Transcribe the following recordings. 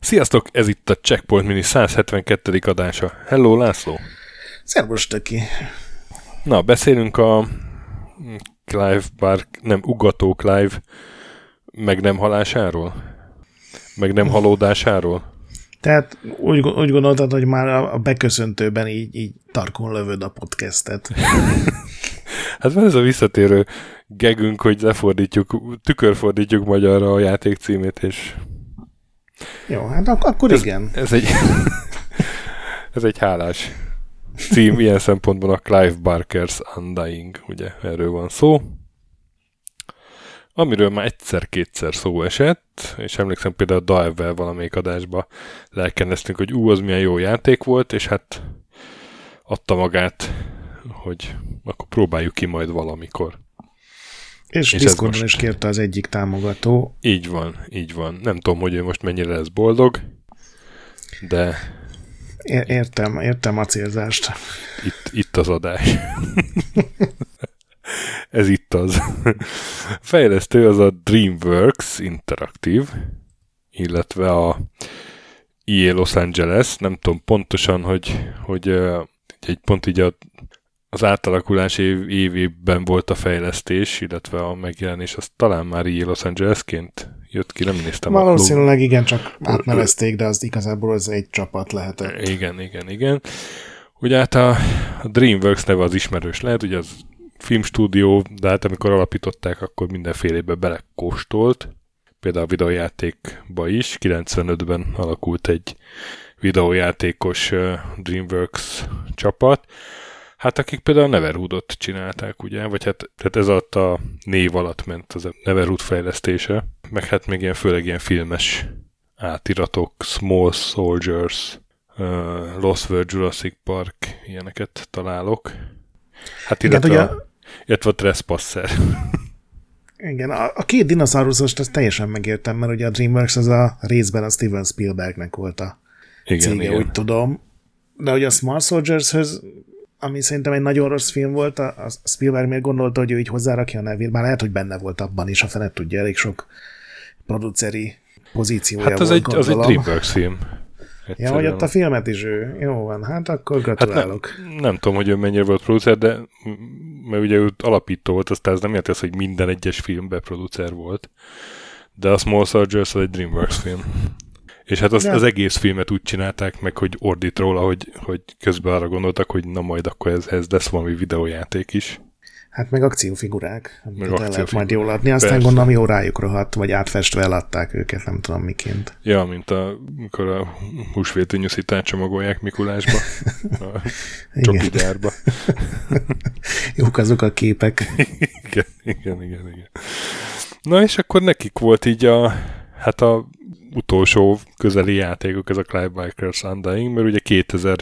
Sziasztok, ez itt a Checkpoint Mini 172. adása. Hello, László! Szervus, Töki! Na, beszélünk a Clive Bark, nem, ugató Clive meg nem halásáról? Meg nem halódásáról? Tehát úgy, úgy gondoltad, hogy már a beköszöntőben így, így tarkon lövöd a podcastet. hát van ez a visszatérő gegünk, hogy lefordítjuk, tükörfordítjuk magyarra a játék címét, és... Jó, hát ak- akkor ez, igen. Ez egy, ez egy hálás cím, ilyen szempontból a Clive Barker's Undying, ugye erről van szó amiről már egyszer-kétszer szó esett, és emlékszem például a Dive-vel valamelyik adásba lelkeneztünk, hogy ú, az milyen jó játék volt, és hát adta magát, hogy akkor próbáljuk ki majd valamikor. És, és Discordon most... is kérte az egyik támogató. Így van, így van. Nem tudom, hogy ő most mennyire lesz boldog, de... Értem, értem a célzást. Itt, itt az adás. Ez itt az. Fejlesztő az a DreamWorks Interactive, illetve a EA Los Angeles, nem tudom pontosan, hogy, hogy egy pont így a, az átalakulás év, évében volt a fejlesztés, illetve a megjelenés, az talán már EA Los Angelesként jött ki, nem néztem. Valószínűleg igen, csak átnevezték, de az igazából az egy csapat lehetett. Igen, igen, igen. Ugye hát a, a DreamWorks neve az ismerős lehet, ugye az filmstúdió, de hát amikor alapították, akkor mindenfélébe belekóstolt. Például a videójátékba is. 95-ben alakult egy videójátékos DreamWorks csapat. Hát akik például a Neverhoodot csinálták, ugye, vagy hát tehát ez alatt a név alatt ment az a Neverhood fejlesztése, meg hát még ilyen főleg ilyen filmes átiratok, Small Soldiers, uh, Lost World Jurassic Park, ilyeneket találok. Hát illetve, Igen, a, ugye, illetve a Trespasser. Igen, a, a két dinoszauruszost azt teljesen megértem, mert ugye a DreamWorks az a részben a Steven Spielbergnek volt a igen, cége, igen. úgy tudom. De ugye a Small soldiers ami szerintem egy nagyon rossz film volt, a, a Spielberg miért gondolta, hogy ő így hozzárakja a nevét, már lehet, hogy benne volt abban is, a fenet tudja, elég sok produceri pozíciója Hát az, volt, egy, az egy DreamWorks film. Egyszerűen. Ja, hogy ott a filmet is ő. Jó van, hát akkor gratulálok. Hát ne, nem tudom, hogy ő mennyire volt producer, de mert ugye ő alapító volt, aztán ez nem jelenti azt, hogy minden egyes filmben producer volt. De a Small Soldiers az egy DreamWorks film. És hát az, az egész filmet úgy csinálták meg, hogy ordít róla, hogy, hogy közben arra gondoltak, hogy na majd akkor ez, ez lesz valami videójáték is. Hát meg akciófigurák, amit meg el lehet majd jól adni. Aztán Persze. gondolom jó rájuk rohadt, vagy átfestve eladták őket, nem tudom miként. Ja, mint a, amikor a húsvéti nyuszitát csomagolják Mikulásba, a csoki gyárba. Jók azok a képek. igen, igen, igen, igen. Na és akkor nekik volt így a, hát a utolsó közeli játékok, ez a Clive Bikers Undying, mert ugye 2000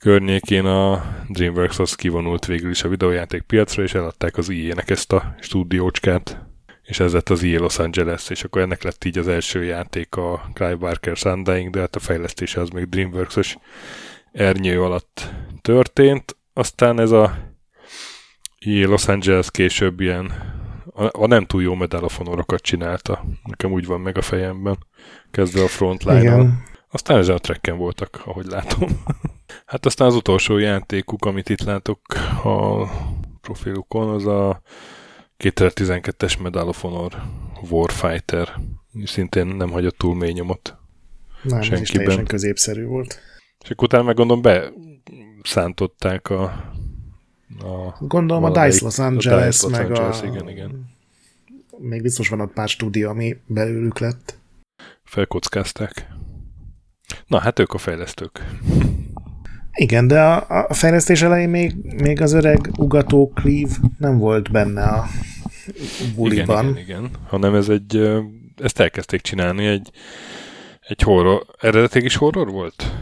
környékén a DreamWorks-hoz kivonult végül is a videójáték piacra, és eladták az EA-nek ezt a stúdiócskát, és ez lett az EA Los Angeles, és akkor ennek lett így az első játék a Clive Barker Undying, de hát a fejlesztése az még DreamWorks-os ernyő alatt történt. Aztán ez a EA Los Angeles később ilyen a, a nem túl jó Honorokat csinálta. Nekem úgy van meg a fejemben. Kezdve a frontline Aztán ezen a trekken voltak, ahogy látom. Hát aztán az utolsó játékuk, amit itt látok a profilukon, az a 2012-es Medal of Honor Warfighter. Szintén nem hagyott túl mély nyomot. Nem, senkiben. ez is teljesen középszerű volt. És akkor utána meg gondolom beszántották a, a Gondolom a DICE Los Angeles, a DICE Los meg Angeles, a... Igen, igen. Még biztos van ott pár stúdió, ami belőlük lett. Felkockázták. Na, hát ők a fejlesztők. Igen, de a, a fejlesztés elején még, még az öreg ugató Cleve nem volt benne a buliban. Igen, igen, igen. Hanem ez egy, ezt elkezdték csinálni, egy, egy horror, eredetig is horror volt?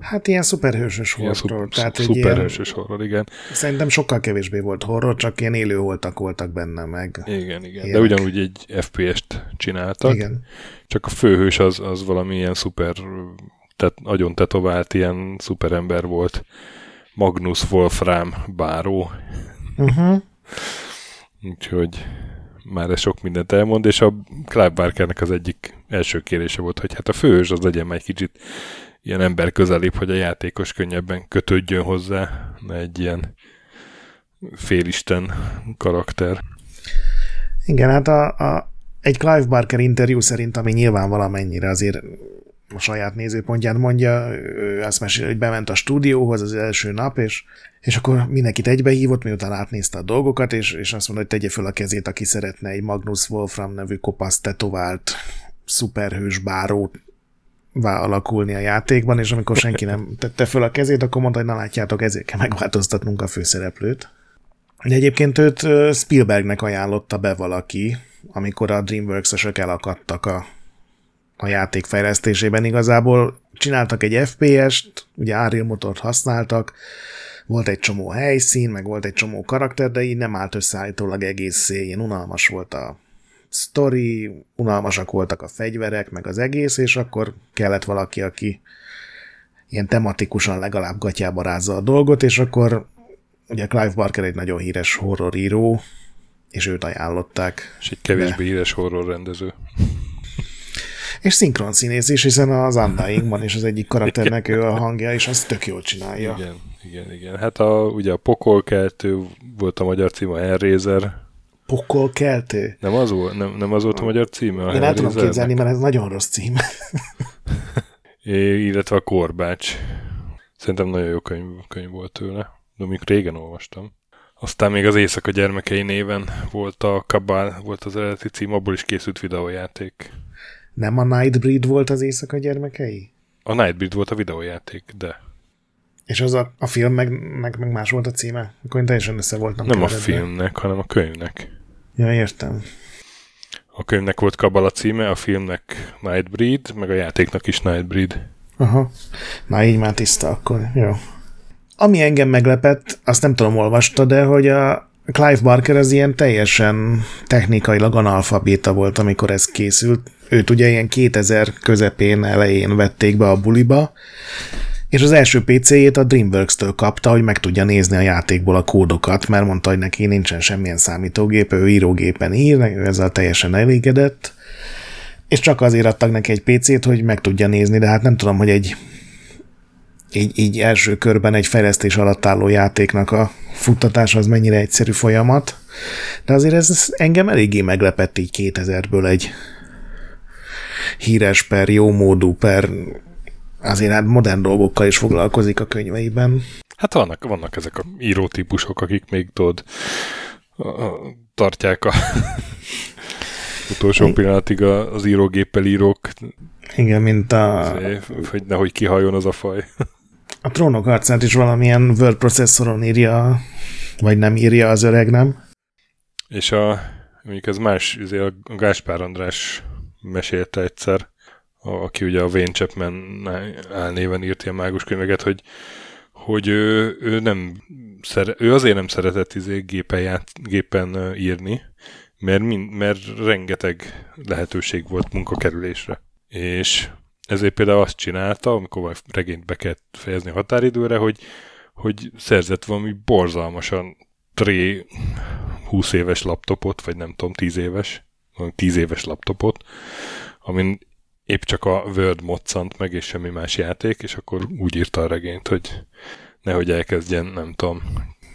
Hát ilyen szuperhősös ilyen horror. Szup, tehát szuperhősös ilyen, horror, igen. Szerintem sokkal kevésbé volt horror, csak ilyen élő voltak voltak benne meg. Igen, igen. Ilyenek. De ugyanúgy egy FPS-t csináltak. Igen. Csak a főhős az, az valami ilyen szuper tehát nagyon tetovált ilyen szuperember volt, Magnus Wolfram báró. Uh-huh. Úgyhogy már ez sok mindent elmond, és a Clive Barkernek az egyik első kérése volt, hogy hát a főhős az legyen már egy kicsit ilyen ember közelébb, hogy a játékos könnyebben kötődjön hozzá, ne egy ilyen félisten karakter. Igen, hát a, a, egy Clive Barker interjú szerint, ami nyilván valamennyire azért a saját nézőpontját mondja, ő azt mesél, hogy bement a stúdióhoz az első nap, és, és akkor mindenkit egybehívott, miután átnézte a dolgokat, és, és azt mondta, hogy tegye föl a kezét, aki szeretne egy Magnus Wolfram nevű kopasz tetovált szuperhős bárót alakulni a játékban, és amikor senki nem tette föl a kezét, akkor mondta, hogy na látjátok, ezért kell megváltoztatnunk a főszereplőt. De egyébként őt Spielbergnek ajánlotta be valaki, amikor a DreamWorks-ösök elakadtak a, a játék fejlesztésében. Igazából csináltak egy FPS-t, ugye Unreal motort használtak, volt egy csomó helyszín, meg volt egy csomó karakter, de így nem állt összeállítólag egész ilyen unalmas volt a sztori, unalmasak voltak a fegyverek, meg az egész, és akkor kellett valaki, aki ilyen tematikusan legalább gatyába rázza a dolgot, és akkor ugye Clive Barker egy nagyon híres horroríró, és őt ajánlották. És egy kevésbé de... híres horror rendező. És szinkron színész is, hiszen az Undyingban is az egyik karakternek ő a hangja, és azt tök jól csinálja. Igen, igen, igen. Hát a, ugye a Pokolkeltő volt a magyar címe, Hellraiser. Pokolkeltő? Nem az, volt, nem, nem az volt a magyar címe? A Én el tudom képzelni, mert ez nagyon rossz cím. é, illetve a Korbács. Szerintem nagyon jó könyv, könyv volt tőle de még régen olvastam. Aztán még az Éjszaka gyermekei néven volt a Kabal, volt az eredeti cím, abból is készült videójáték. Nem a Nightbreed volt az Éjszaka gyermekei? A Nightbreed volt a videójáték, de. És az a, a film meg, meg, meg más volt a címe? Akkor én teljesen össze voltam. Nem keveredve. a filmnek, hanem a könyvnek. Ja, értem. A könyvnek volt Kabal a címe, a filmnek Nightbreed, meg a játéknak is Nightbreed. Aha. Na így már tiszta akkor. Jó. Ami engem meglepett, azt nem tudom, olvasta, de hogy a Clive Barker az ilyen teljesen technikailag analfabéta volt, amikor ez készült. Őt ugye ilyen 2000 közepén, elején vették be a buliba, és az első PC-jét a DreamWorks-től kapta, hogy meg tudja nézni a játékból a kódokat, mert mondta, hogy neki nincsen semmilyen számítógép, ő írógépen ír, ő ezzel teljesen elégedett, és csak azért adtak neki egy PC-t, hogy meg tudja nézni, de hát nem tudom, hogy egy így, így első körben egy fejlesztés alatt álló játéknak a futtatása az mennyire egyszerű folyamat, de azért ez engem eléggé meglepett így 2000-ből egy híres per, jó módú per, azért hát modern dolgokkal is foglalkozik a könyveiben. Hát vannak, vannak ezek a írótípusok, akik még tudod, tartják a utolsó pillanatig az írógéppel írók. Igen, mint a... Azért, hogy nehogy kihajjon az a faj. A trónok arcát is valamilyen word processzoron írja, vagy nem írja az öreg, nem? És a, mondjuk ez más, azért a Gáspár András mesélte egyszer, aki ugye a Wayne Chapman álnéven írt ilyen mágus könyveket, hogy, hogy ő, ő nem szere, ő azért nem szeretett izé gépen, ját, gépen írni, mert, mind, mert rengeteg lehetőség volt munkakerülésre. És ezért például azt csinálta, amikor regényt be kellett fejezni a határidőre, hogy, hogy szerzett valami borzalmasan tré 20 éves laptopot, vagy nem tudom, 10 éves, vagy 10 éves laptopot, amin épp csak a Word moccant meg, és semmi más játék, és akkor úgy írta a regényt, hogy nehogy elkezdjen, nem tudom,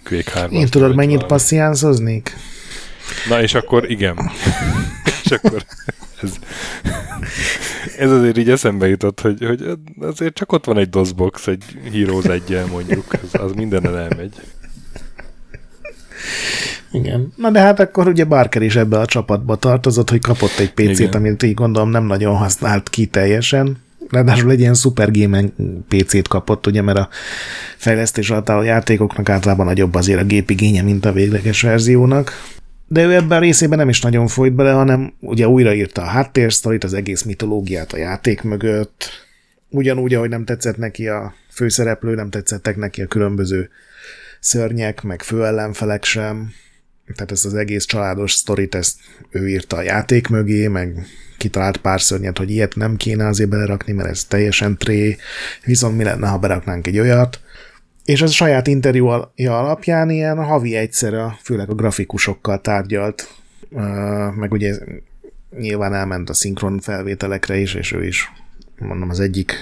Quake 3 Én tudod, mennyit passziánzoznék? Na, és akkor igen. és akkor ez, ez azért így eszembe jutott, hogy, hogy azért csak ott van egy DOSBox, egy Heroes egyel mondjuk, az, az mindenen elmegy. Igen. Na de hát akkor ugye Barker is ebbe a csapatba tartozott, hogy kapott egy PC-t, Igen. amit így gondolom nem nagyon használt ki teljesen. Ráadásul egy ilyen Super Game PC-t kapott, ugye, mert a fejlesztés alatt a játékoknak általában nagyobb azért a gépigénye, mint a végleges verziónak de ő ebben a részében nem is nagyon folyt bele, hanem ugye újraírta a háttérsztorit, az egész mitológiát a játék mögött, ugyanúgy, ahogy nem tetszett neki a főszereplő, nem tetszettek neki a különböző szörnyek, meg főellenfelek sem, tehát ezt az egész családos sztorit, ezt ő írta a játék mögé, meg kitalált pár szörnyet, hogy ilyet nem kéne azért belerakni, mert ez teljesen tré, viszont mi lenne, ha beraknánk egy olyat, És az saját interjúja alapján ilyen havi egyszer, a, főleg a grafikusokkal tárgyalt, meg ugye nyilván elment a szinkron felvételekre is, és ő is, mondom, az egyik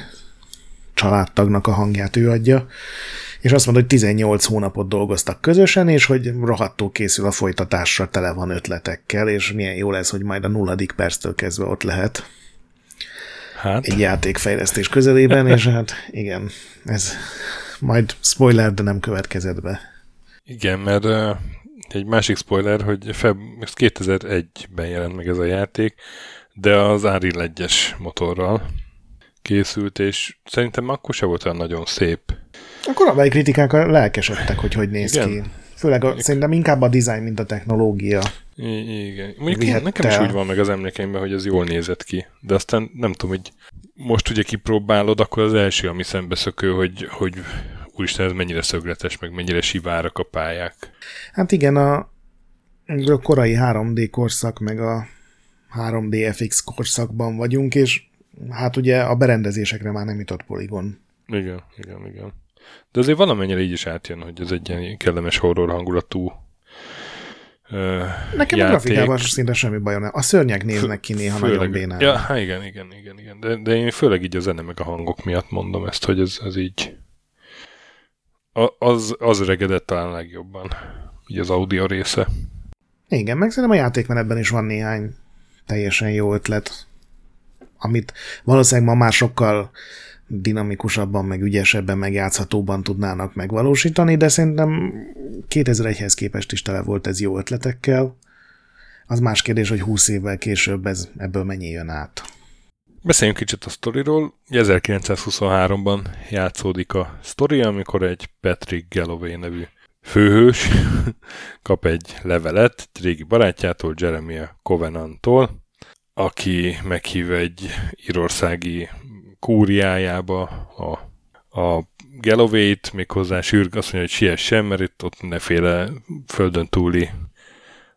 családtagnak a hangját ő adja, és azt mondta, hogy 18 hónapot dolgoztak közösen, és hogy rohadtul készül a folytatásra, tele van ötletekkel, és milyen jó lesz, hogy majd a nulladik perctől kezdve ott lehet hát. egy játékfejlesztés közelében, és hát igen, ez majd spoiler, de nem következett be. Igen, mert uh, egy másik spoiler, hogy feb, 2001-ben jelent meg ez a játék, de az Unreal 1-es motorral készült, és szerintem akkor se volt olyan nagyon szép. A korábbi kritikák lelkesedtek, hogy hogy néz Igen. ki. Főleg a, szerintem inkább a design, mint a technológia. I- igen. Mondjuk én, nekem is úgy van meg az emlékeimben, hogy ez jól nézett ki. De aztán nem tudom, hogy most ugye kipróbálod, akkor az első, ami szembeszökő, hogy, hogy úristen, ez mennyire szögletes, meg mennyire sivárak a pályák. Hát igen, a, a korai 3D korszak, meg a 3D FX korszakban vagyunk, és hát ugye a berendezésekre már nem jutott poligon. Igen, igen, igen. De azért valamennyire így is átjön, hogy ez egy ilyen kellemes horror hangulatú uh, Nekem játék. a grafikában szinte semmi bajom nem. A szörnyek néznek ki néha főleg, nagyon bénán. Ja, hát igen, igen, igen, igen. De, de én főleg így a zene meg a hangok miatt mondom ezt, hogy ez, ez így a, az, az regedett talán legjobban, így az audio része. Igen, meg szerintem a játékmenetben is van néhány teljesen jó ötlet, amit valószínűleg ma már sokkal dinamikusabban, meg ügyesebben, meg játszhatóban tudnának megvalósítani, de szerintem 2001-hez képest is tele volt ez jó ötletekkel. Az más kérdés, hogy 20 évvel később ez, ebből mennyi jön át. Beszéljünk kicsit a sztoriról. 1923-ban játszódik a sztori, amikor egy Patrick Galloway nevű főhős kap egy levelet egy régi barátjától, Jeremiah Covenantól, aki meghív egy írországi kúriájába a, a Galloway-t, méghozzá sürg, azt mondja, hogy siessen, mert itt ott neféle földön túli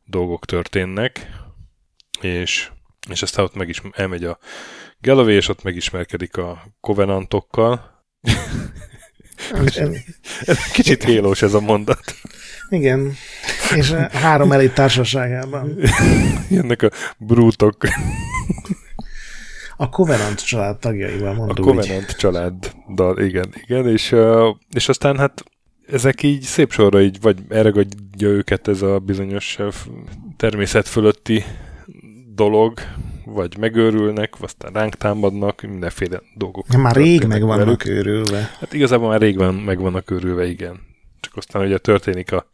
dolgok történnek, és, és aztán ott meg is elmegy a Galloway, és ott megismerkedik a Covenantokkal. Kicsit hélós ez a mondat. Igen, és három elit társaságában. Jönnek a brútok. A Covenant család tagjaival mondom. A Covenant így. családdal, igen, igen, és, és aztán hát ezek így szép sorra így, vagy elragadja őket ez a bizonyos természet fölötti dolog, vagy megőrülnek, aztán ránk támadnak, mindenféle dolgok. Ja, már rég meg vannak őrülve. Hát igazából már rég van, meg vannak őrülve, igen. Csak aztán ugye történik a,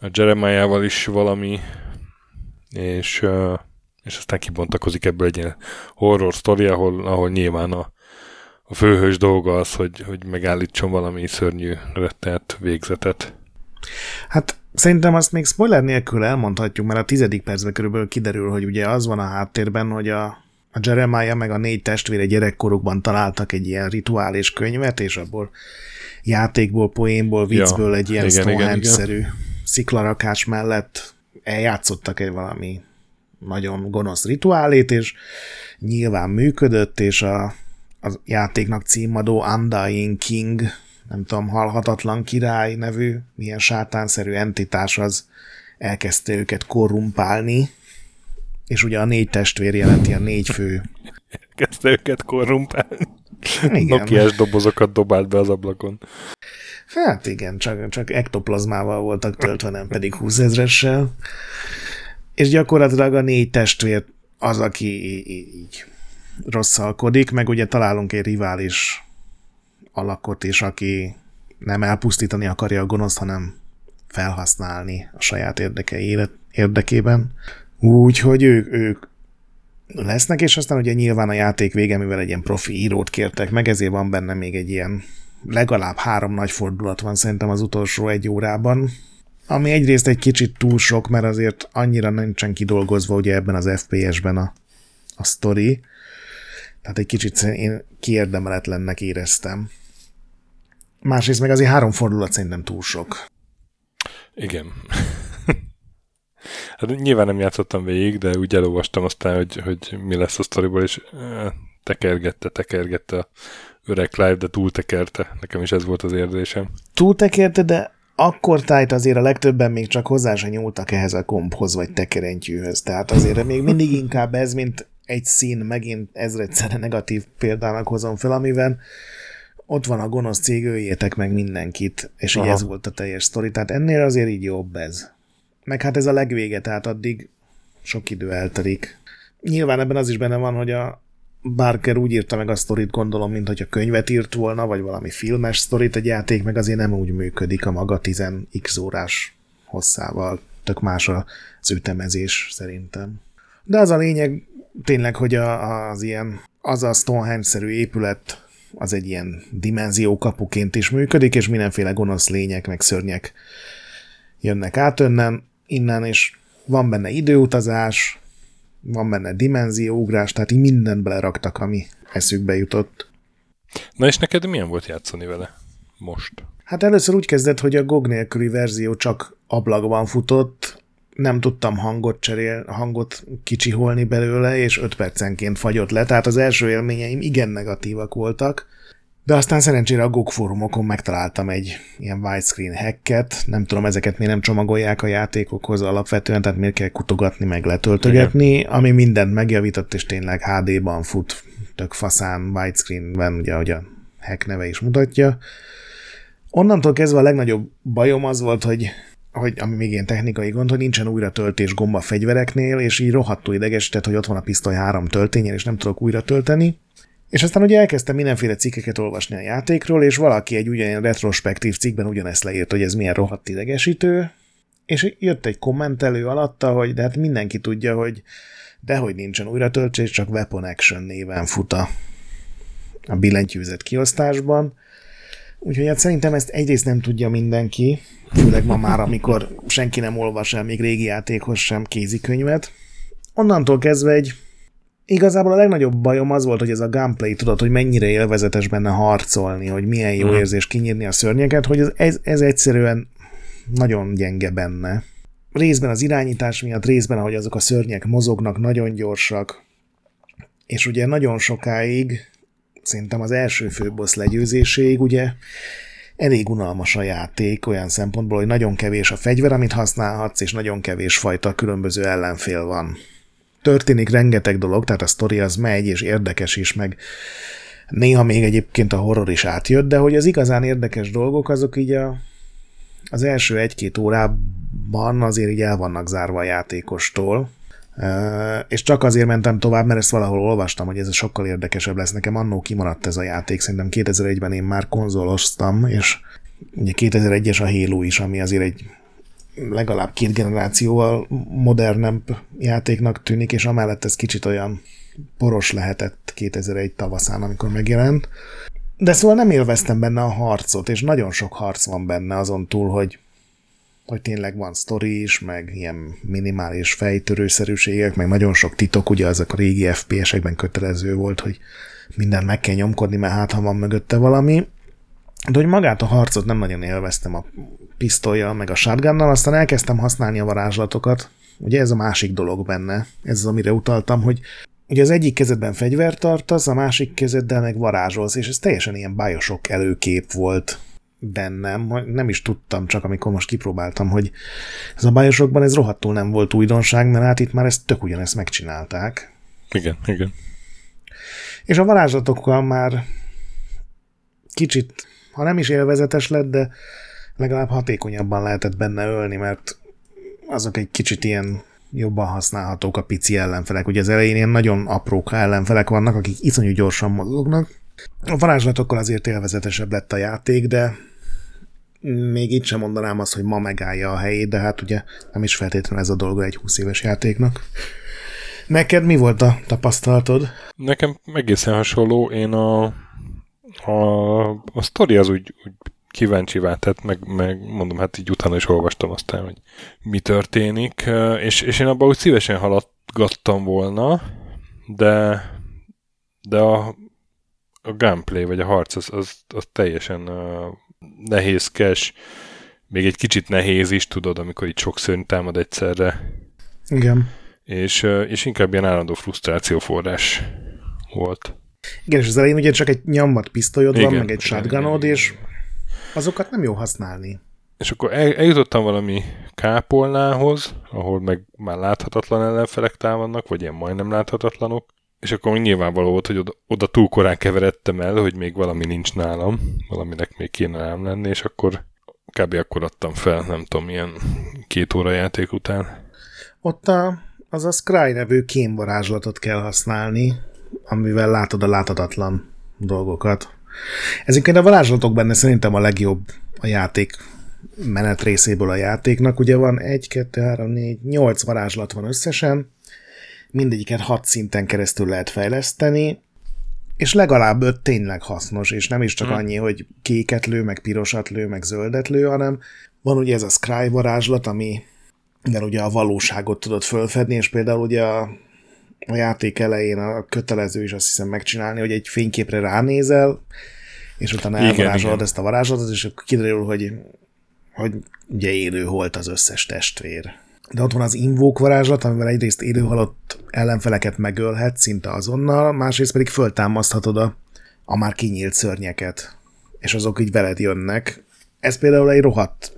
a Jeremiah-val is valami, és, és aztán kibontakozik ebből egy ilyen horror sztori, ahol, ahol nyilván a, a főhős dolga az, hogy, hogy megállítson valami szörnyű rettelt végzetet. Hát Szerintem azt még spoiler nélkül elmondhatjuk, mert a tizedik percben körülbelül kiderül, hogy ugye az van a háttérben, hogy a, a Jeremiah meg a négy testvére gyerekkorukban találtak egy ilyen rituális könyvet, és abból játékból, poénból, viccből ja, egy ilyen Stonehenge-szerű sziklarakás mellett eljátszottak egy valami nagyon gonosz rituálét, és nyilván működött, és a, a játéknak címadó Undying King nem tudom, halhatatlan király nevű, milyen sátánszerű entitás az elkezdte őket korrumpálni, és ugye a négy testvér jelenti a négy fő. Elkezdte őket korrumpálni. Igen. Nokiás dobozokat dobált be az ablakon. Hát igen, csak, csak ektoplazmával voltak töltve, nem pedig 20 ezressel. És gyakorlatilag a négy testvér az, aki így rosszalkodik, meg ugye találunk egy rivális alakot is, aki nem elpusztítani akarja a gonoszt, hanem felhasználni a saját érdekei érdekében. Úgyhogy ők, ők lesznek, és aztán ugye nyilván a játék vége, mivel egy ilyen profi írót kértek meg, ezért van benne még egy ilyen legalább három nagy fordulat van szerintem az utolsó egy órában, ami egyrészt egy kicsit túl sok, mert azért annyira nincsen kidolgozva ugye ebben az FPS-ben a, a sztori, tehát egy kicsit én kiérdemeletlennek éreztem. Másrészt meg azért három fordulat szerintem túl sok. Igen. hát nyilván nem játszottam végig, de úgy elolvastam aztán, hogy, hogy mi lesz a sztoriból, és tekergette, tekergette a öreg Clive, de túltekerte. Nekem is ez volt az érzésem. Túltekerte, de akkor tájt azért a legtöbben még csak hozzá se nyúltak ehhez a komphoz vagy tekerentyűhöz. Tehát azért még mindig inkább ez, mint egy szín, megint ezredszerre negatív példának hozom fel, amiben ott van a gonosz cég, öljétek meg mindenkit, és így ez volt a teljes sztori. Tehát ennél azért így jobb ez. Meg hát ez a legvége, tehát addig sok idő eltelik. Nyilván ebben az is benne van, hogy a Barker úgy írta meg a sztorit, gondolom, mint hogy a könyvet írt volna, vagy valami filmes sztorit, egy játék meg azért nem úgy működik a maga 10x órás hosszával. Tök más az ütemezés szerintem. De az a lényeg tényleg, hogy a, az ilyen, az a Stonehenge-szerű épület az egy ilyen dimenzió kapuként is működik, és mindenféle gonosz lények, meg szörnyek jönnek át önnen, innen, és van benne időutazás, van benne dimenzióugrás, tehát így mindent beleraktak, ami eszükbe jutott. Na és neked milyen volt játszani vele most? Hát először úgy kezdett, hogy a GOG nélküli verzió csak ablakban futott, nem tudtam hangot cserél, hangot kicsiholni belőle, és 5 percenként fagyott le, tehát az első élményeim igen negatívak voltak, de aztán szerencsére a GOG fórumokon megtaláltam egy ilyen widescreen hacket, nem tudom, ezeket miért nem csomagolják a játékokhoz alapvetően, tehát miért kell kutogatni, meg letöltögetni, Igen. ami mindent megjavított, és tényleg HD-ban fut, tök faszán, widescreenben, ugye, ahogy a hack neve is mutatja. Onnantól kezdve a legnagyobb bajom az volt, hogy hogy ami még ilyen technikai gond, hogy nincsen újra töltés gomba fegyvereknél, és így rohadtul idegesített, hogy ott van a pisztoly három töltényen, és nem tudok újra tölteni. És aztán ugye elkezdtem mindenféle cikkeket olvasni a játékról, és valaki egy ugyanilyen retrospektív cikkben ugyanezt leírt, hogy ez milyen rohadt idegesítő, és jött egy kommentelő alatta, hogy de hát mindenki tudja, hogy dehogy nincsen újra töltés, csak Weapon Action néven fut a, a billentyűzet kiosztásban. Úgyhogy hát szerintem ezt egyrészt nem tudja mindenki, főleg ma már, amikor senki nem olvas el még régi játékhoz sem kézikönyvet. Onnantól kezdve egy Igazából a legnagyobb bajom az volt, hogy ez a gunplay, tudod, hogy mennyire élvezetes benne harcolni, hogy milyen jó mm. érzés kinyírni a szörnyeket, hogy ez, ez, ez egyszerűen nagyon gyenge benne. Részben az irányítás miatt, részben, ahogy azok a szörnyek mozognak, nagyon gyorsak, és ugye nagyon sokáig, szerintem az első főbossz legyőzéséig, ugye elég unalmas a játék olyan szempontból, hogy nagyon kevés a fegyver, amit használhatsz, és nagyon kevés fajta különböző ellenfél van történik rengeteg dolog, tehát a sztori az megy, és érdekes is, meg néha még egyébként a horror is átjött, de hogy az igazán érdekes dolgok, azok így a, az első egy-két órában azért így el vannak zárva a játékostól, és csak azért mentem tovább, mert ezt valahol olvastam, hogy ez sokkal érdekesebb lesz. Nekem annó kimaradt ez a játék, szerintem 2001-ben én már konzoloztam, és ugye 2001-es a Halo is, ami azért egy legalább két generációval modernebb játéknak tűnik, és amellett ez kicsit olyan poros lehetett 2001 tavaszán, amikor megjelent. De szóval nem élveztem benne a harcot, és nagyon sok harc van benne azon túl, hogy, hogy tényleg van sztori is, meg ilyen minimális fejtörőszerűségek, meg nagyon sok titok, ugye azok a régi FPS-ekben kötelező volt, hogy minden meg kell nyomkodni, mert hát ha van mögötte valami. De hogy magát a harcot nem nagyon élveztem a pisztolyjal, meg a shotgunnal, aztán elkezdtem használni a varázslatokat. Ugye ez a másik dolog benne, ez az, amire utaltam, hogy ugye az egyik kezedben fegyvert tartasz, a másik kezeddel meg varázsolsz, és ez teljesen ilyen bájosok előkép volt bennem, nem is tudtam, csak amikor most kipróbáltam, hogy ez a bájosokban ez rohadtul nem volt újdonság, mert hát itt már ezt tök ugyanezt megcsinálták. Igen, igen. És a varázslatokkal már kicsit, ha nem is élvezetes lett, de legalább hatékonyabban lehetett benne ölni, mert azok egy kicsit ilyen jobban használhatók a pici ellenfelek. Ugye az elején ilyen nagyon aprók ellenfelek vannak, akik iszonyú gyorsan mozognak. A varázslatokkal azért élvezetesebb lett a játék, de még itt sem mondanám azt, hogy ma megállja a helyét, de hát ugye nem is feltétlenül ez a dolga egy 20 éves játéknak. Neked mi volt a tapasztalatod? Nekem egészen hasonló. Én a, a, a sztori az úgy, úgy kíváncsi tett, meg, meg mondom, hát így utána is olvastam aztán, hogy mi történik, és, és én abban úgy szívesen haladgattam volna, de, de a, a gameplay, vagy a harc, az, az, az teljesen uh, nehézkes, még egy kicsit nehéz is, tudod, amikor itt sok szörny támad egyszerre. Igen. És, és inkább ilyen állandó frusztráció forrás volt. Igen, és az elején ugye csak egy nyomvat pisztolyod igen, van, meg egy shotgunod, és azokat nem jó használni. És akkor el, eljutottam valami kápolnához, ahol meg már láthatatlan ellenfelek támadnak, vagy ilyen majdnem láthatatlanok, és akkor nyilvánvaló volt, hogy oda, oda túl korán keveredtem el, hogy még valami nincs nálam, valaminek még kéne nálam lenni, és akkor kb. akkor adtam fel, nem tudom, ilyen két óra játék után. Ott a, az a Scry nevű kémvarázslatot kell használni, amivel látod a láthatatlan dolgokat. Ezeket a varázslatok benne szerintem a legjobb a játék menet részéből a játéknak. Ugye van 1, 2, 3, 4, 8 varázslat van összesen, mindegyiket 6 szinten keresztül lehet fejleszteni, és legalább öt tényleg hasznos, és nem is csak hmm. annyi, hogy kéket lő, meg pirosat lő, meg zöldet lő, hanem van ugye ez a Scry varázslat, ami igen, ugye a valóságot tudod fölfedni, és például ugye a, a játék elején a kötelező is azt hiszem megcsinálni, hogy egy fényképre ránézel, és utána elvarázsolod ezt a varázslatot, és akkor kiderül, hogy, hogy ugye élő holt az összes testvér. De ott van az invók varázslat, amivel egyrészt élő halott ellenfeleket megölhet szinte azonnal, másrészt pedig föltámaszthatod a, a már kinyílt szörnyeket, és azok így veled jönnek. Ez például egy rohadt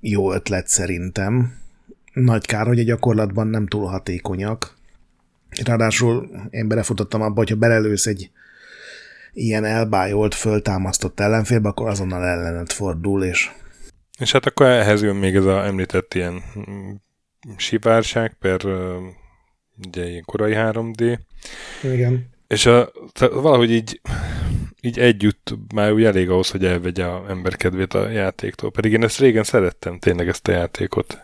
jó ötlet szerintem. Nagy kár, hogy a gyakorlatban nem túl hatékonyak. Ráadásul én belefutottam abba, hogyha belelősz egy ilyen elbájolt, föltámasztott ellenfélbe, akkor azonnal ellenet fordul, és és hát akkor ehhez jön még ez a említett ilyen sivárság per ugye ilyen korai 3D. Igen. És a, valahogy így, így együtt már úgy elég ahhoz, hogy elvegye a ember kedvét a játéktól. Pedig én ezt régen szerettem tényleg ezt a játékot.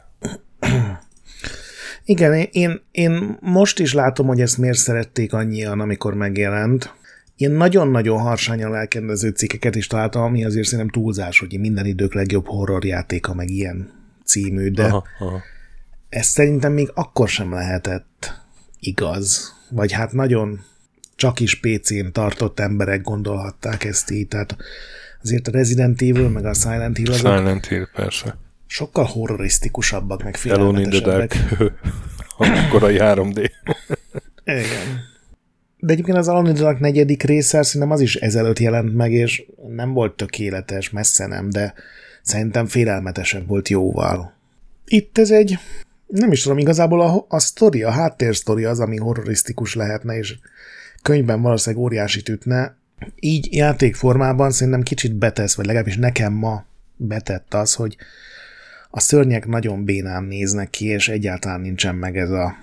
Igen, én, én most is látom, hogy ezt miért szerették annyian, amikor megjelent. Én nagyon-nagyon harsányan elkendező cikkeket is találtam, ami azért szerintem túlzás, hogy minden idők legjobb horrorjátéka, meg ilyen című, de aha, aha. ez szerintem még akkor sem lehetett igaz. Vagy hát nagyon csak is PC-n tartott emberek gondolhatták ezt így, tehát azért a Resident Evil, meg a Silent Hill azok Silent Hill, persze. Sokkal horrorisztikusabbak, meg félelmetesebbek. In the Dark. korai 3D. Igen. De egyébként az Alone negyedik része szerintem az is ezelőtt jelent meg, és nem volt tökéletes, messze nem, de szerintem félelmetesebb volt jóval. Itt ez egy, nem is tudom, igazából a, a sztori, a háttérsztori az, ami horrorisztikus lehetne, és könyvben valószínűleg óriási ütne. Így játékformában szerintem kicsit betesz, vagy legalábbis nekem ma betett az, hogy a szörnyek nagyon bénán néznek ki, és egyáltalán nincsen meg ez a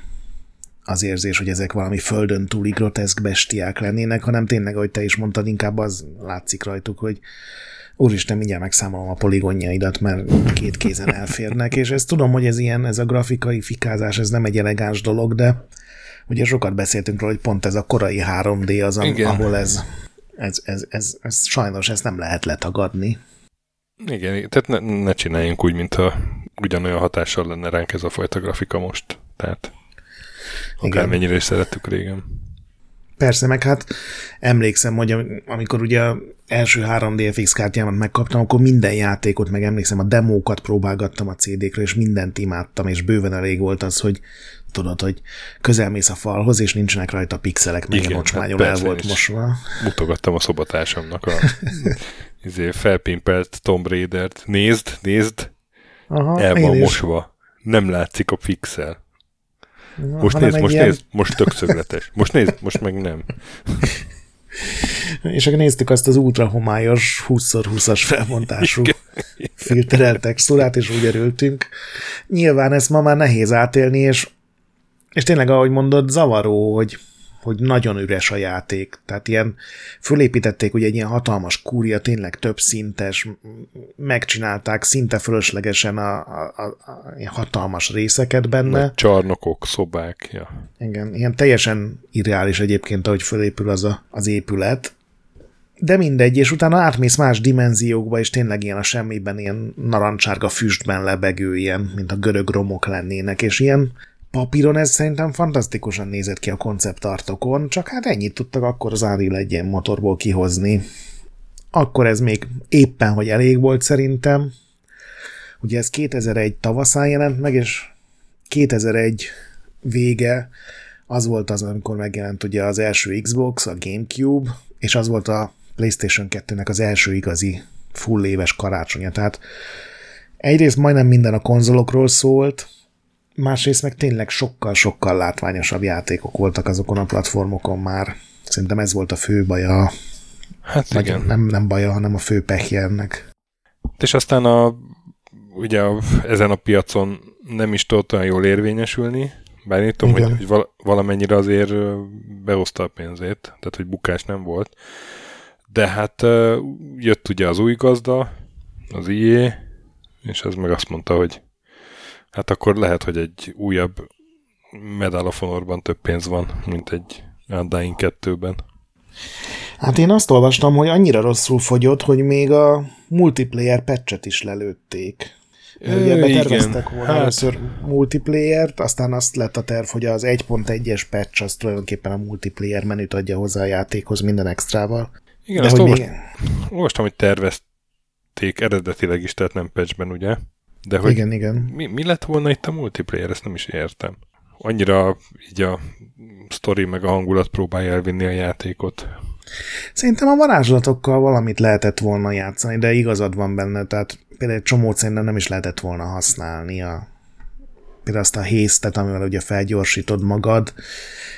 az érzés, hogy ezek valami földön túli groteszk bestiák lennének, hanem tényleg, ahogy te is mondtad, inkább az látszik rajtuk, hogy úristen, mindjárt megszámolom a poligonjaidat, mert két kézen elférnek, és ezt tudom, hogy ez ilyen, ez a grafikai fikázás, ez nem egy elegáns dolog, de ugye sokat beszéltünk róla, hogy pont ez a korai 3D az, Igen. ahol ez, ez, ez, ez, ez, sajnos ezt nem lehet letagadni. Igen, tehát ne, ne csináljunk úgy, mintha ugyanolyan hatással lenne ránk ez a fajta grafika most. Tehát Akármennyire is szerettük régen. Persze, meg hát emlékszem, hogy amikor ugye első 3D FX kártyámat megkaptam, akkor minden játékot, meg emlékszem, a demókat próbálgattam a CD-kről, és mindent imádtam, és bőven elég volt az, hogy tudod, hogy közelmész a falhoz, és nincsenek rajta pixelek, meg Igen, hát el volt mosva. Mutogattam a szobatársamnak a izé, felpimpelt Tomb Raider-t. Nézd, nézd, Aha, el van mosva. Nem látszik a pixel. Most nézd, most ilyen... nézd, most tök szögletes. Most nézd, most meg nem. És akkor néztük azt az ultra homályos 20x20-as felmontású filterelt textúrát, és úgy örültünk. Nyilván ezt ma már nehéz átélni, és, és tényleg, ahogy mondod, zavaró, hogy hogy nagyon üres a játék. Tehát ilyen fölépítették ugye egy ilyen hatalmas kúria, tényleg több szintes, megcsinálták szinte fölöslegesen a, a, a, a hatalmas részeket benne. Meg csarnokok, szobák, ja. Igen, ilyen teljesen irreális egyébként, ahogy fölépül az a, az épület. De mindegy, és utána átmész más dimenziókba, és tényleg ilyen a semmiben, ilyen narancsárga füstben lebegő, ilyen, mint a görög romok lennének, és ilyen papíron ez szerintem fantasztikusan nézett ki a konceptartokon, csak hát ennyit tudtak akkor az Unreal egy ilyen motorból kihozni. Akkor ez még éppen, hogy elég volt szerintem. Ugye ez 2001 tavaszán jelent meg, és 2001 vége az volt az, amikor megjelent ugye az első Xbox, a Gamecube, és az volt a PlayStation 2-nek az első igazi full éves karácsonya. Tehát egyrészt majdnem minden a konzolokról szólt, másrészt meg tényleg sokkal-sokkal látványosabb játékok voltak azokon a platformokon már. Szerintem ez volt a fő baja. Hát igen. Nem, nem baja, hanem a fő pehje ennek. És aztán a, ugye a, ezen a piacon nem is tudott olyan jól érvényesülni, bár én tudom, hogy, hogy valamennyire azért behozta a pénzét, tehát hogy bukás nem volt. De hát jött ugye az új gazda, az IE, és ez meg azt mondta, hogy hát akkor lehet, hogy egy újabb Medal of Honorban több pénz van, mint egy Undying 2-ben. Hát én azt olvastam, hogy annyira rosszul fogyott, hogy még a multiplayer patchet is lelőtték. Ugye beterveztek volna hát... először multiplayer-t, aztán azt lett a terv, hogy az 1.1-es patch az tulajdonképpen a multiplayer menüt adja hozzá a játékhoz minden extrával. Igen, De azt hogy olvast, még... olvastam, hogy tervezték eredetileg is, tehát nem patchben, ugye? De hogy igen, igen. Mi, mi lett volna itt a multiplayer, ezt nem is értem. Annyira így a story meg a hangulat próbálja elvinni a játékot. Szerintem a varázslatokkal valamit lehetett volna játszani, de igazad van benne, tehát például egy csomót szerintem nem is lehetett volna használni a, például azt a hésztet, amivel ugye felgyorsítod magad,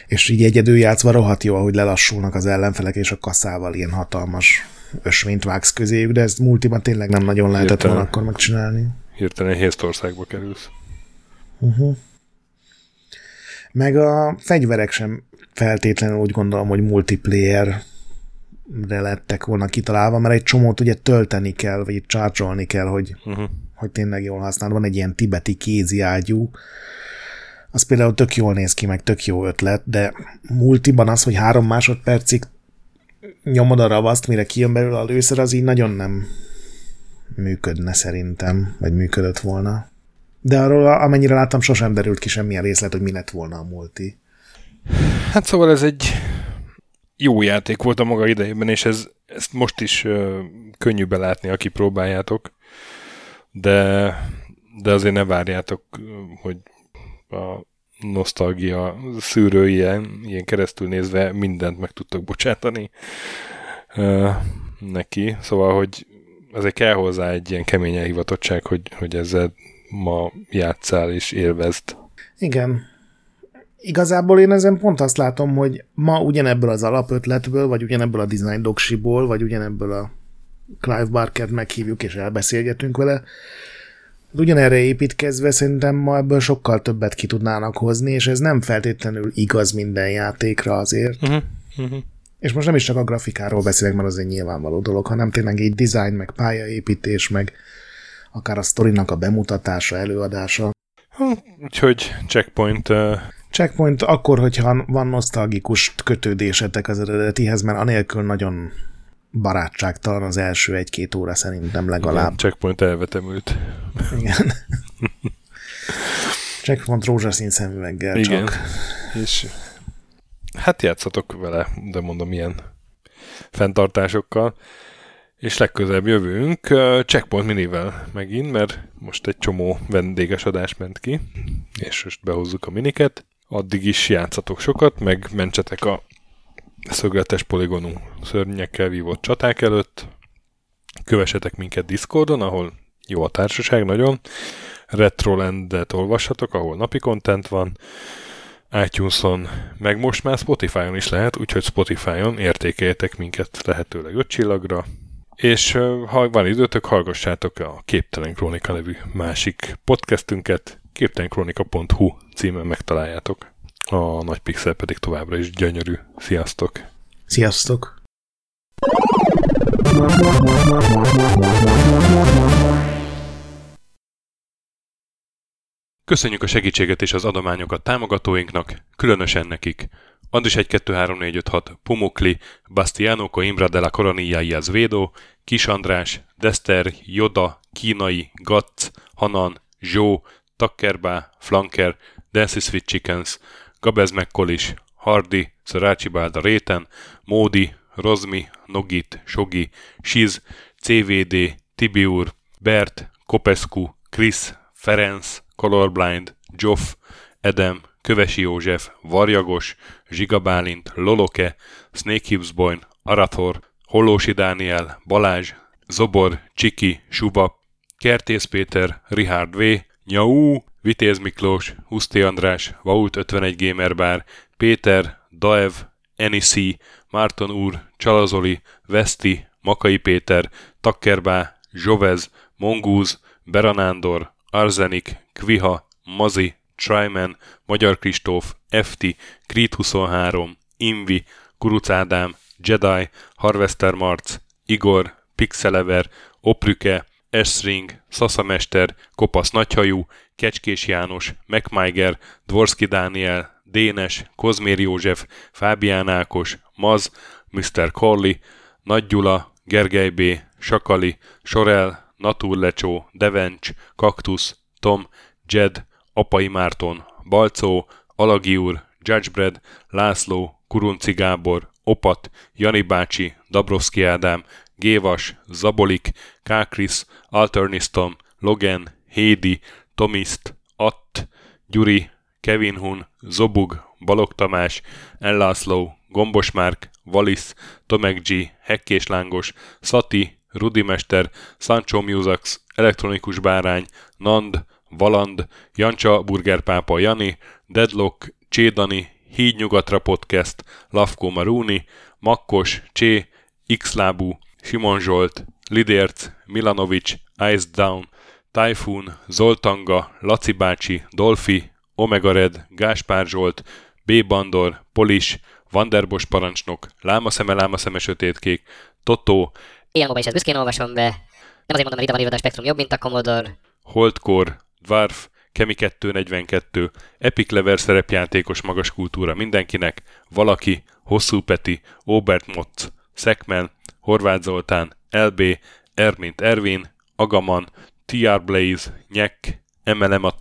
és így egyedül játszva rohadt jó, ahogy lelassulnak az ellenfelek, és a kaszával ilyen hatalmas ösvényt vágsz közéjük, de ezt multiban tényleg nem nagyon lehetett hirtelen, volna akkor megcsinálni. Hirtelen Hésztországba kerülsz. Uh-huh. Meg a fegyverek sem feltétlenül úgy gondolom, hogy multiplayer de lettek volna kitalálva, mert egy csomót ugye tölteni kell, vagy csárcsolni kell, hogy, uh-huh. hogy tényleg jól használ. Van egy ilyen tibeti kézi ágyú, az például tök jól néz ki, meg tök jó ötlet, de multiban az, hogy három másodpercig nyomod a ravaszt, mire kijön belőle a lőszer, az így nagyon nem működne szerintem, vagy működött volna. De arról, amennyire láttam, sosem derült ki semmilyen részlet, hogy mi lett volna a multi. Hát szóval ez egy jó játék volt a maga idejében, és ez, ezt most is uh, könnyű belátni, aki próbáljátok, de, de azért ne várjátok, hogy a nosztalgia szűrő ilyen, keresztül nézve mindent meg tudtok bocsátani uh, neki. Szóval, hogy azért kell hozzá egy ilyen kemény elhivatottság, hogy, hogy ezzel ma játszál és élvezd. Igen, Igazából én ezen pont azt látom, hogy ma ugyanebből az alapötletből, vagy ugyanebből a design doksiból, vagy ugyanebből a Clive Barker meghívjuk és elbeszélgetünk vele, ugyanerre építkezve szerintem ma ebből sokkal többet ki tudnának hozni, és ez nem feltétlenül igaz minden játékra azért. Uh-huh. Uh-huh. És most nem is csak a grafikáról beszélek, mert az egy nyilvánvaló dolog, hanem tényleg egy design, meg pályaépítés, meg akár a sztorinak a bemutatása, előadása. Úgyhogy checkpoint uh, Checkpoint akkor, hogyha van nosztalgikus kötődésetek az eredetihez, mert anélkül nagyon barátságtalan az első egy-két óra szerintem legalább. Igen, checkpoint elvetemült. Igen. checkpoint rózsaszín szemüveggel Igen. csak. És hát játszatok vele, de mondom ilyen fenntartásokkal. És legközelebb jövünk Checkpoint minivel megint, mert most egy csomó vendéges adás ment ki, és most behozzuk a miniket addig is játszatok sokat, meg mentsetek a szögletes poligonú szörnyekkel vívott csaták előtt. Kövessetek minket Discordon, ahol jó a társaság nagyon. Retrolandet olvassatok, ahol napi content van. iTunes-on, meg most már Spotify-on is lehet, úgyhogy Spotify-on értékeljetek minket lehetőleg öt csillagra. És ha van időtök, hallgassátok a Képtelen Krónika nevű másik podcastünket, képtelenkronika.hu címen megtaláljátok. A nagy pixel pedig továbbra is gyönyörű. Sziasztok! Sziasztok! Köszönjük a segítséget és az adományokat támogatóinknak, különösen nekik. Andris 1 2 3 4 5 6, Pumukli, Bastiano Coimbra de la Coronilla y Azvedo, Kis András, Dester, Joda, Kínai, Gatz, Hanan, Zsó, Takkerbá, Flanker, Dancy Sweet Chickens, Gabez McCollis, Hardy, Szarácsi Bálda Réten, Módi, Rozmi, Nogit, Sogi, Siz, CVD, Tibiur, Bert, Kopescu, Chris, Ferenc, Colorblind, Joff, Edem, Kövesi József, Varjagos, Zsiga Bálint, Loloke, Snake Hibsboyn, Arathor, Hollósi Dániel, Balázs, Zobor, Csiki, Suba, Kertész Péter, Richard V, Nyau, Vitéz Miklós, Huszti András, Vaut 51 Gamer Bar, Péter, Daev, Enisi, Márton úr, Csalazoli, Veszti, Makai Péter, Takkerbá, Zsovez, Mongúz, Beranándor, Arzenik, Kviha, Mazi, Tryman, Magyar Kristóf, FT, Creed 23, Invi, Kuruc Ádám, Jedi, Harvester Marc, Igor, Pixelever, Oprüke, Esring, Szaszamester, Kopasz Nagyhajú, Kecskés János, MacMiger, Dvorski Dániel, Dénes, Kozmér József, Fábián Ákos, Maz, Mr. Corley, Nagy Gyula, Gergely B., Sakali, Sorel, Naturlecsó, Devencs, Kaktusz, Tom, Jed, Apai Márton, Balcó, Alagi úr, Judgebred, László, Kurunci Gábor, Opat, Jani bácsi, Dabrowski Ádám, Gévas, Zabolik, Kákris, Alternistom, Logan, Hédi, Tomiszt, Att, Gyuri, Kevin Hun, Zobug, Balog Tamás, Ellászló, Gombos Márk, Valisz, Tomek G, Hekkés Lángos, Szati, Rudimester, Sancho Musax, Elektronikus Bárány, Nand, Valand, Jancsa Burgerpápa Jani, Deadlock, Csédani, Hídnyugatra Podcast, Lavko Maruni, Makkos, Csé, Xlábú, Simon Zsolt, Lidérc, Milanovic, Ice Down, Typhoon, Zoltanga, Laci bácsi, Dolfi, Omega Red, Gáspár Zsolt, B. Bandor, Polis, Vanderbos parancsnok, Lámaszeme, Lámaszeme sötétkék, Totó, Ilyen is ezt büszkén olvasom be. Nem azért mondom, mert ide van a Spektrum jobb, mint a Commodore. Holdcore, Dwarf, Kemi 242, Epic Lever szerepjátékos magas kultúra mindenkinek, Valaki, Hosszú Peti, Obert Motz, Szekmen, Horváth Zoltán, LB, Ermint Ervin, Agaman, TR Blaze, Nyek, MLM a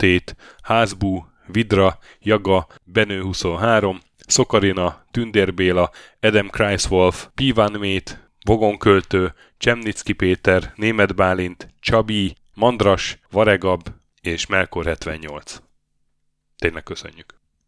Házbú, Vidra, Jaga, Benő 23, Szokarina, Tündér Béla, Adam Kreiswolf, Pivan Mét, Vogonköltő, Csemnicki Péter, Német Bálint, Csabi, Mandras, Varegab és Melkor 78. Tényleg köszönjük!